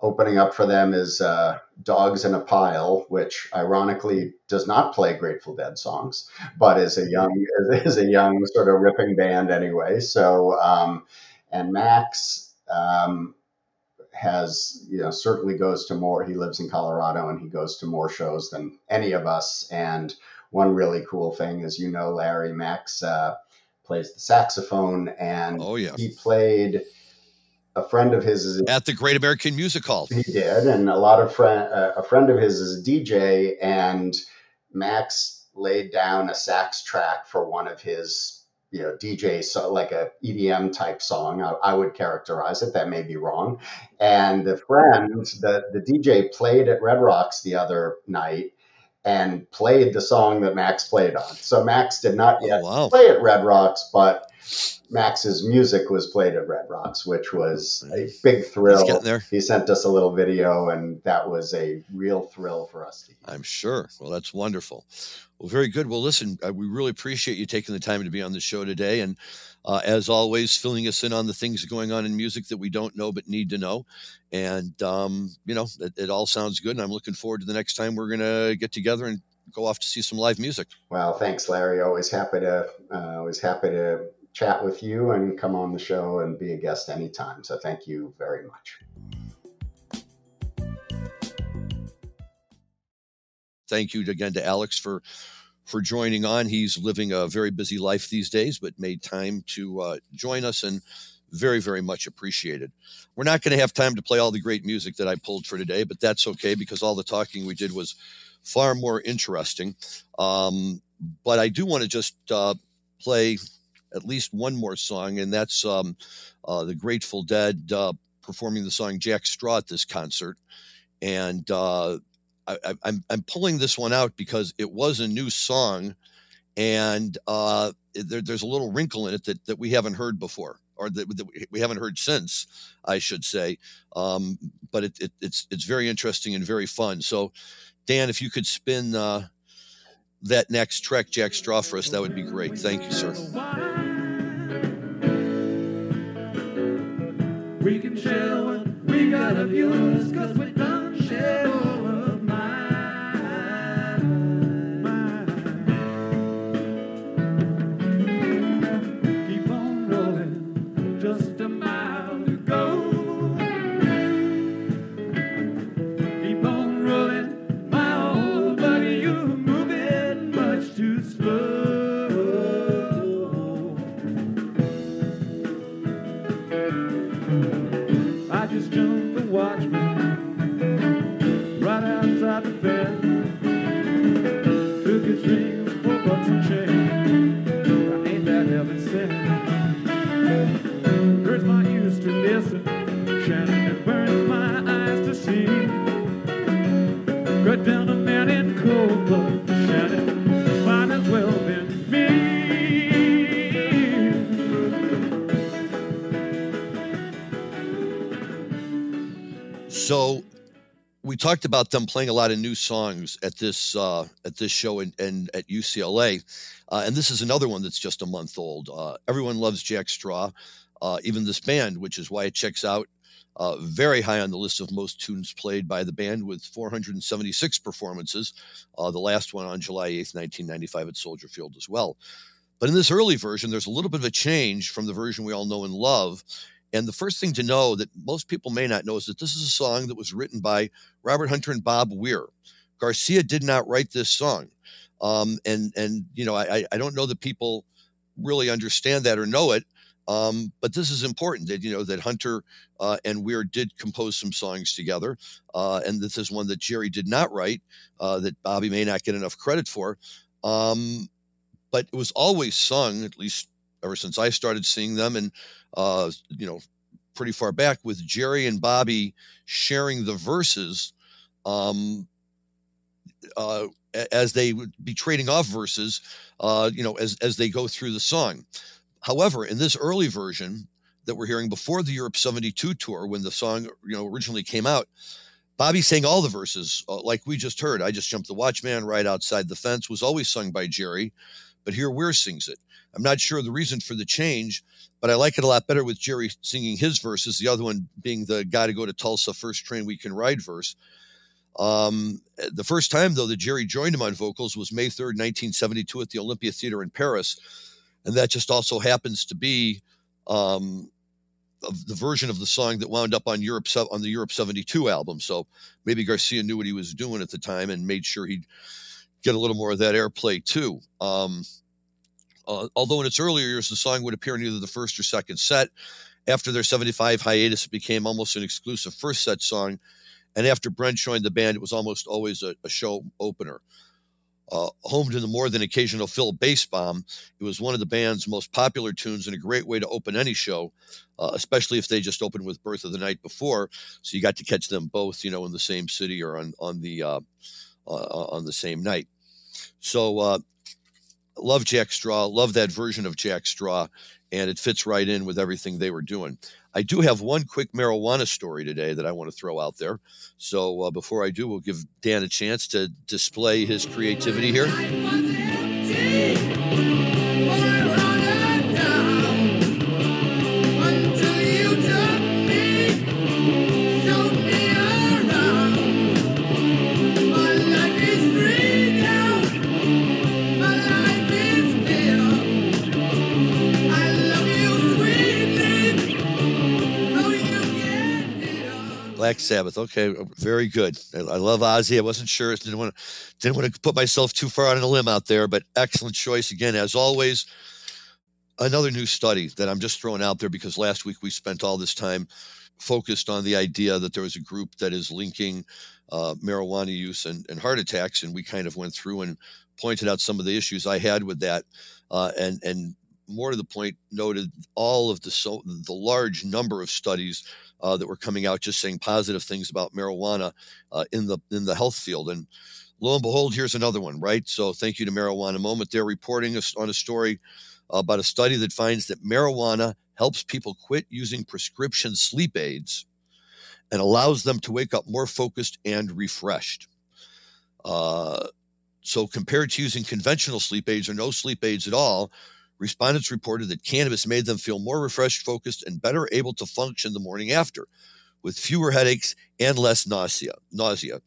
Opening up for them is uh, Dogs in a Pile, which ironically does not play Grateful Dead songs, but is a young (laughs) is a young sort of ripping band anyway. So, um, and Max um, has you know certainly goes to more. He lives in Colorado and he goes to more shows than any of us. And one really cool thing is, you know, Larry Max uh, plays the saxophone, and Oh yeah, he played a friend of his is at the Great American Music Hall. he did, and a lot of friend uh, a friend of his is a DJ, and Max laid down a sax track for one of his you know DJ so like a EDM type song. I, I would characterize it. That may be wrong. And the friend, the the DJ played at Red Rocks the other night and played the song that Max played on. So Max did not Oh, yet wow. play at Red Rocks, but Max's music was played at Red Rocks, which was a big thrill. He sent us a little video, and that was a real thrill for us to hear. I'm sure. Well, that's wonderful. Well, very good. Well, listen, uh, we really appreciate you taking the time to be on the show today. And uh, as always, filling us in on the things going on in music that we don't know but need to know. And, um, you know, it, it all sounds good. And I'm looking forward to the next time we're going to get together and go off to see some live music. Well, thanks, Larry. Always happy to uh, always happy to chat with you and come on the show and be a guest anytime. So thank you very much. Thank you again to Alex for for joining on. He's living a very busy life these days, but made time to uh, join us and very, very much appreciated. We're not going to have time to play all the great music that I pulled for today, but that's okay because all the talking we did was far more interesting. Um, but I do want to just uh, play at least one more song, and that's um, uh, the Grateful Dead uh, performing the song Jack Straw at this concert. And uh, I, I, I'm I'm pulling this one out because it was a new song, and uh, there, there's a little wrinkle in it that, that we haven't heard before, or that, we haven't heard since, I should say. Um, but it, it, it's it's very interesting and very fun. So, Dan, if you could spin uh, that next track, Jack Straw, for us, that would be great. Thank you, sir. We can share what we got of yours, cause we So we talked about them playing a lot of new songs at this uh, at this show and, and at UCLA, uh, and this is another one that's just a month old. Uh, everyone loves Jack Straw, uh, even this band, which is why it checks out uh, very high on the list of most tunes played by the band with 476 performances. Uh, the last one on July 8th, 1995, at Soldier Field as well. But in this early version, there's a little bit of a change from the version we all know and love. And the first thing to know that most people may not know is that this is a song that was written by Robert Hunter and Bob Weir. Garcia did not write this song. Um, and, and, you know, I, I don't know that people really understand that or know it. Um, but this is important that, you know, that Hunter uh, and Weir did compose some songs together. Uh, and this is one that Jerry did not write, uh, that Bobby may not get enough credit for. Um, but it was always sung, at least ever since I started seeing them. And, uh, you know, pretty far back with Jerry and Bobby sharing the verses um, uh, as they would be trading off verses, uh, you know, as, as they go through the song. However, in this early version that we're hearing before the Europe 72 tour, when the song, you know, originally came out, Bobby sang all the verses, uh, like we just heard. I just jumped the watchman right outside the fence was always sung by Jerry, but here Weir sings it. I'm not sure the reason for the change, but I like it a lot better with Jerry singing his verses, the other one being the Gotta Go to Tulsa First Train We Can Ride verse. Um, the first time, though, that Jerry joined him on vocals was May 3rd, 1972, at the Olympia Theater in Paris. And that just also happens to be um, the version of the song that wound up on Europe on the Europe 72 album. So maybe Garcia knew what he was doing at the time and made sure he'd get a little more of that airplay too. Um, uh, although in its earlier years, the song would appear in either the first or second set. After their 75 hiatus, it became almost an exclusive first set song. And after Brent joined the band, it was almost always a, a show opener. Uh, home to the more than occasional Phil bass bomb, it was one of the band's most popular tunes and a great way to open any show, uh, especially if they just opened with Bertha the Night before. So you got to catch them both, you know, in the same city or on on the uh, uh on the same night. So uh, love Jack Straw, love that version of Jack Straw, and it fits right in with everything they were doing. I do have one quick marijuana story today that I want to throw out there. So uh, before I do, we'll give Dan a chance to display his creativity here. Black Sabbath. Okay, very good. I love Ozzy. I wasn't sure. Didn't want to didn't want to put myself too far on a limb out there, but excellent choice again as always. Another new study that I'm just throwing out there because last week we spent all this time focused on the idea that there was a group that is linking uh, marijuana use and, and, heart attacks, and we kind of went through and pointed out some of the issues I had with that, uh, and and more to the point, noted all of the so the large number of studies uh, that were coming out just saying positive things about marijuana uh, in the in the health field. And lo and behold, here's another one, right? So thank you to Marijuana Moment. They're reporting on a story about a study that finds that marijuana helps people quit using prescription sleep aids and allows them to wake up more focused and refreshed. Uh, so, compared to using conventional sleep aids or no sleep aids at all, Respondents reported that cannabis made them feel more refreshed, focused, and better able to function the morning after, with fewer headaches and less nausea. Nausea.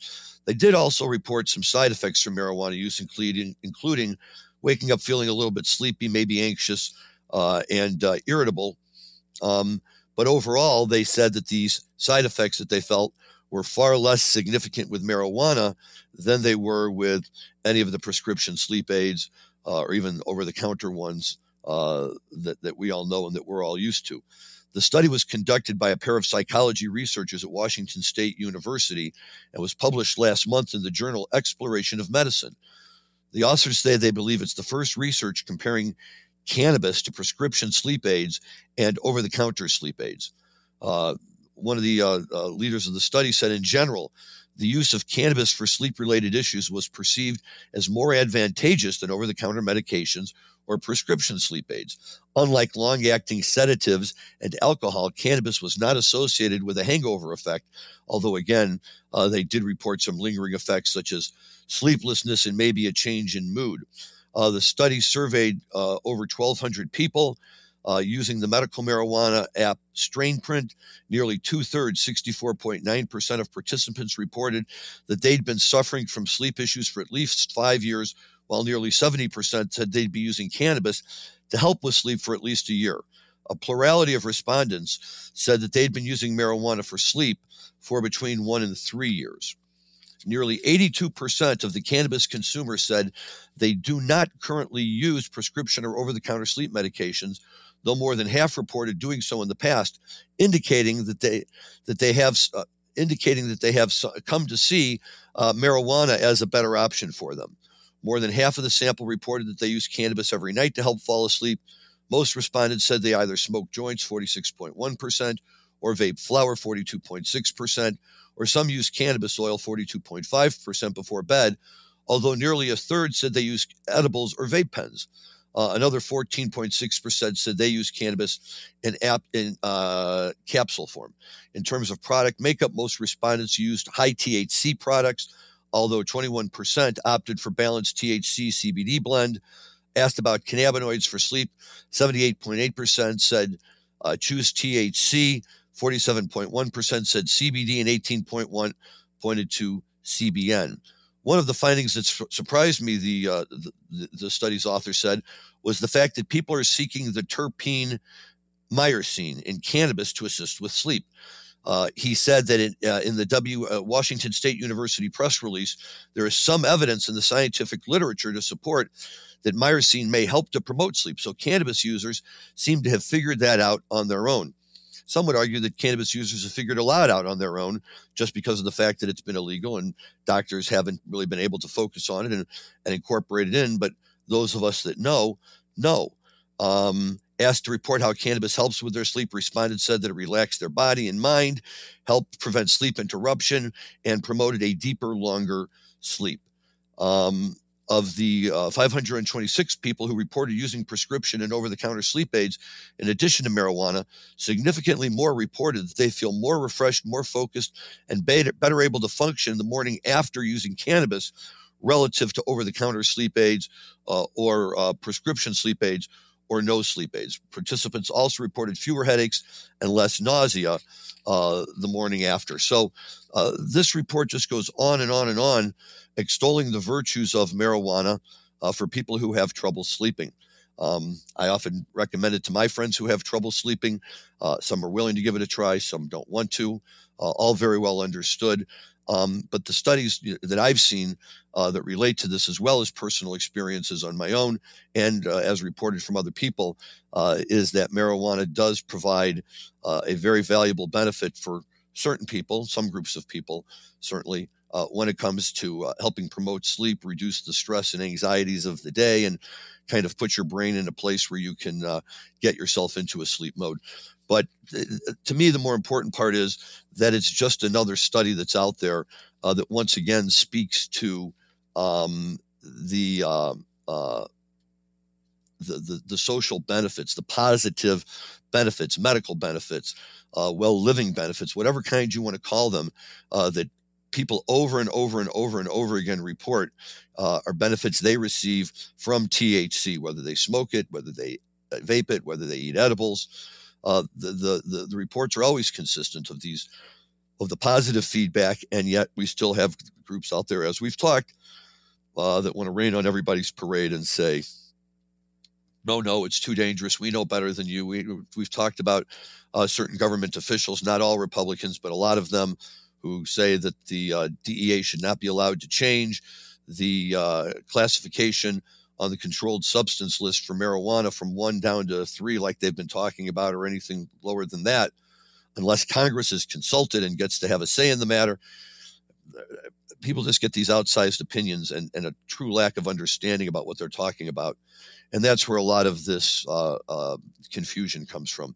They did also report some side effects from marijuana use, including including waking up feeling a little bit sleepy, maybe anxious, uh, and uh, irritable. Um, but overall, they said that these side effects that they felt were far less significant with marijuana than they were with any of the prescription sleep aids uh, or even over the counter ones uh, that, that we all know and that we're all used to. The study was conducted by a pair of psychology researchers at Washington State University and was published last month in the journal Exploration of Medicine. The authors say they believe it's the first research comparing cannabis to prescription sleep aids and over the counter sleep aids. Uh, one of the uh, uh, leaders of the study said, in general, the use of cannabis for sleep related issues was perceived as more advantageous than over the counter medications or prescription sleep aids. Unlike long acting sedatives and alcohol, cannabis was not associated with a hangover effect, although, again, uh, they did report some lingering effects such as sleeplessness and maybe a change in mood. Uh, the study surveyed uh, over 1,200 people uh, using the medical marijuana app StrainPrint. Nearly two thirds, 64.9% of participants reported that they'd been suffering from sleep issues for at least five years, while nearly 70% said they'd be using cannabis to help with sleep for at least a year. A plurality of respondents said that they'd been using marijuana for sleep for between one and three years. Nearly 82% of the cannabis consumers said they do not currently use prescription or over the counter sleep medications though more than half reported doing so in the past, indicating that they that they have uh, indicating that they have come to see uh, marijuana as a better option for them. More than half of the sample reported that they use cannabis every night to help fall asleep. Most respondents said they either smoke joints, 46.1%, or vape flower, 42.6%, or some use cannabis oil, 42.5% before bed, although nearly a third said they use edibles or vape pens. Uh, another 14.6% said they use cannabis in, ap- in uh, capsule form. In terms of product makeup, most respondents used high THC products, although 21% opted for balanced THC CBD blend. Asked about cannabinoids for sleep, 78.8% said uh, choose THC, 47.1% said CBD, and 18.1 pointed to CBN. One of the findings that surprised me, the, uh, the, the study's author said, was the fact that people are seeking the terpene myrcene in cannabis to assist with sleep. Uh, he said that uh, in the W uh, Washington State University press release, there is some evidence in the scientific literature to support that myrcene may help to promote sleep. So cannabis users seem to have figured that out on their own. Some would argue that cannabis users have figured a lot out on their own just because of the fact that it's been illegal and doctors haven't really been able to focus on it and, and incorporate it in. But those of us that know, know. Um, asked to report how cannabis helps with their sleep responded said that it relaxed their body and mind helped prevent sleep interruption and promoted a deeper longer sleep um, of the uh, 526 people who reported using prescription and over-the-counter sleep aids in addition to marijuana significantly more reported that they feel more refreshed more focused and better, able to function in the morning after using cannabis relative to over-the-counter sleep aids uh, or uh, prescription sleep aids or no sleep aids. Participants also reported fewer headaches and less nausea uh, the morning after. So, uh, this report just goes on and on and on, extolling the virtues of marijuana uh, for people who have trouble sleeping. Um, I often recommend it to my friends who have trouble sleeping. Uh, some are willing to give it a try, some don't want to. Uh, all very well understood. Um, but the studies that I've seen uh, that relate to this, as well as personal experiences on my own and uh, as reported from other people, uh, is that marijuana does provide uh, a very valuable benefit for certain people, some groups of people, certainly. Uh, when it comes to uh, helping promote sleep, reduce the stress and anxieties of the day, and kind of put your brain in a place where you can get yourself into a sleep mode. But to me, the more important part is that it's just another study that's out there uh, that once again speaks to um, the, uh, uh, the, the the social benefits, the positive benefits, medical benefits, uh, well living benefits, whatever kind you want to call them, uh, that people over and over and over and over again report uh, are benefits they receive from THC, whether they smoke it, whether they vape it, whether they eat edibles uh, the, the, the the reports are always consistent of these of the positive feedback, and yet we still have groups out there, as we've talked, uh, that want to rain on everybody's parade and say, "No, no, it's too dangerous. We know better than you." We, we've talked about uh, certain government officials, not all Republicans, but a lot of them, who say that the uh, DEA should not be allowed to change the uh, classification on the controlled substance list for marijuana from one down to three, like they've been talking about, or anything lower than that, unless Congress is consulted and gets to have a say in the matter. People just get these outsized opinions and, and a true lack of understanding about what they're talking about. And that's where a lot of this uh, uh, confusion comes from.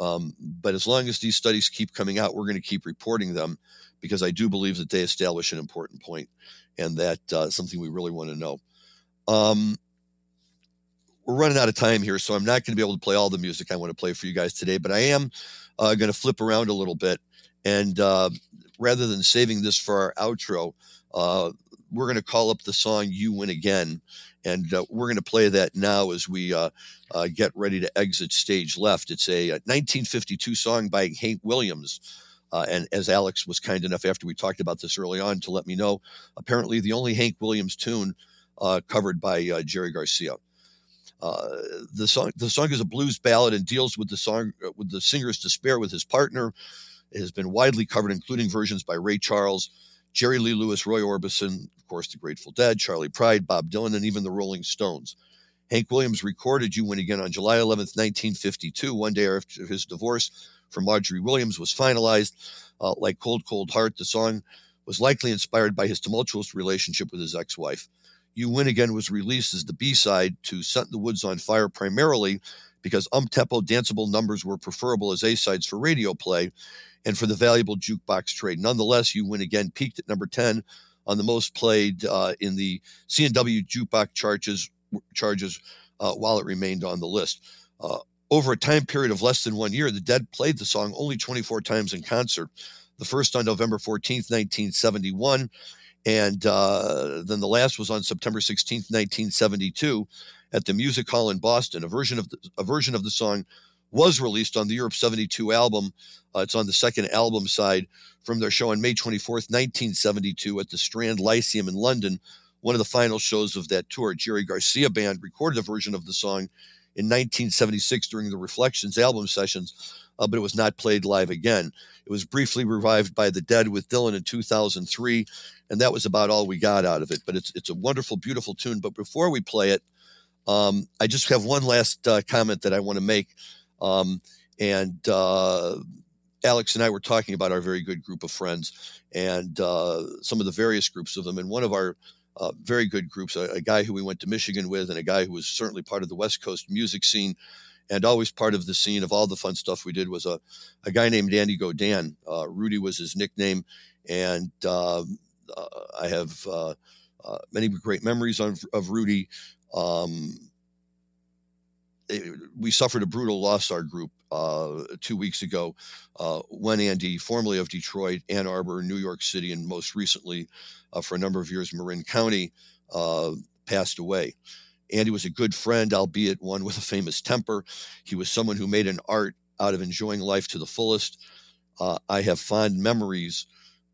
Um, but as long as these studies keep coming out, we're going to keep reporting them because I do believe that they establish an important point and that uh, something we really want to know. Um, we're running out of time here, so I'm not going to be able to play all the music I want to play for you guys today, but I am uh, going to flip around a little bit. And uh, rather than saving this for our outro, uh, we're going to call up the song You Win Again. And uh, we're going to play that now as we uh, uh, get ready to exit stage left. It's a 1952 song by Hank Williams. Uh, and as Alex was kind enough after we talked about this early on to let me know, apparently the only Hank Williams tune uh, covered by uh, Jerry Garcia. Uh, the song the song is a blues ballad and deals with the song uh, with the singer's despair with his partner. It has been widely covered, including versions by Ray Charles, Jerry Lee Lewis, Roy Orbison, of course, the Grateful Dead, Charley Pride, Bob Dylan, and even the Rolling Stones. Hank Williams recorded You Win Again on July 11th, 1952, one day after his divorce from Marjorie Williams was finalized. Uh, like Cold, Cold Heart, the song was likely inspired by his tumultuous relationship with his ex wife. You Win Again was released as the B side to Set the Woods on Fire primarily because um tempo danceable numbers were preferable as A sides for radio play and for the valuable jukebox trade. Nonetheless, You Win Again peaked at number 10 on the most played uh, in the CNW jukebox charges, charges uh, while it remained on the list. Uh, over a time period of less than one year, the Dead played the song only 24 times in concert. The first on November 14th, 1971 and uh, then the last was on September 16th, 1972, at the Music Hall in Boston. A version of the, a version of the song was released on the Europe 72 album. Uh, it's on the second album side from their show on May 24th, 1972, at the Strand Lyceum in London, one of the final shows of that tour. Jerry Garcia Band recorded a version of the song in 1976 during the Reflections album sessions, uh, but it was not played live again. It was briefly revived by the Dead with Dylan in 2003, and that was about all we got out of it. But it's it's a wonderful, beautiful tune. But before we play it, um, I just have one last uh, comment that I want to make, um, and uh, Alex and I were talking about our very good group of friends and uh, some of the various groups of them. And one of our uh, very good groups, a, a, guy who we went to Michigan with, and a guy who was certainly part of the West Coast music scene and always part of the scene of all the fun stuff we did was a, a guy named Andy Godan. Uh, Rudy was his nickname. And um, I have uh, uh, many great memories of, Rudy. Um, it, we suffered a brutal loss, our group, uh, two weeks ago uh, when Andy, formerly of Detroit, Ann Arbor, New York City, and most recently uh, for a number of years, Marin County, passed away. Andy was a good friend, albeit one with a famous temper. He was someone who made an art out of enjoying life to the fullest. Uh, I have fond memories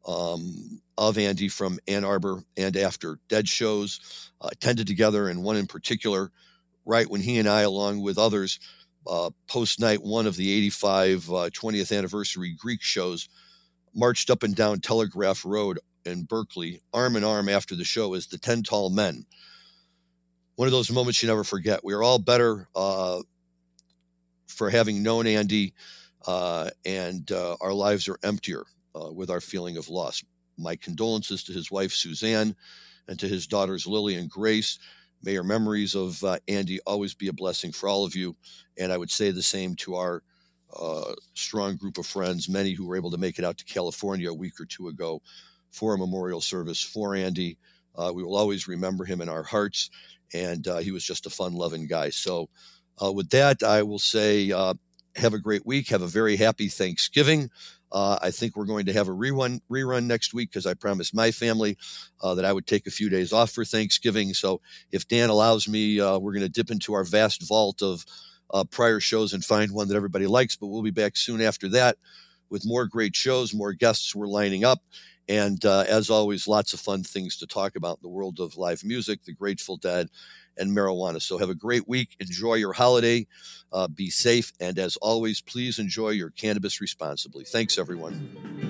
um, of Andy from Ann Arbor and after Dead shows, uh, attended together, and one in particular, right when he and I, along with others, uh, post night one of the 85 20th uh, anniversary Greek shows, marched up and down Telegraph Road in Berkeley, arm in arm after the show as the 10 tall men one of those moments you never forget. We are all better uh, for having known Andy, uh, and uh, our lives are emptier uh, with our feeling of loss. My condolences to his wife, Suzanne, and to his daughters, Lily and Grace. May your memories of uh, Andy always be a blessing for all of you. And I would say the same to our uh, strong group of friends, many who were able to make it out to California a week or two ago for a memorial service for Andy. Uh, we will always remember him in our hearts and uh, he was just a fun loving guy. So, uh, with that, I will say uh, have a great week. Have a very happy Thanksgiving. Uh, I think we're going to have a rerun rerun next week because I promised my family uh, that I would take a few days off for Thanksgiving. So if Dan allows me, uh, we're going to dip into our vast vault of prior shows and find one that everybody likes. But we'll be back soon after that with more great shows, more guests we're lining up, and uh, as always, lots of fun things to talk about in the world of live music, the Grateful Dead, and marijuana. So have a great week. Enjoy your holiday. Uh, be safe. And as always, please enjoy your cannabis responsibly. Thanks, everyone.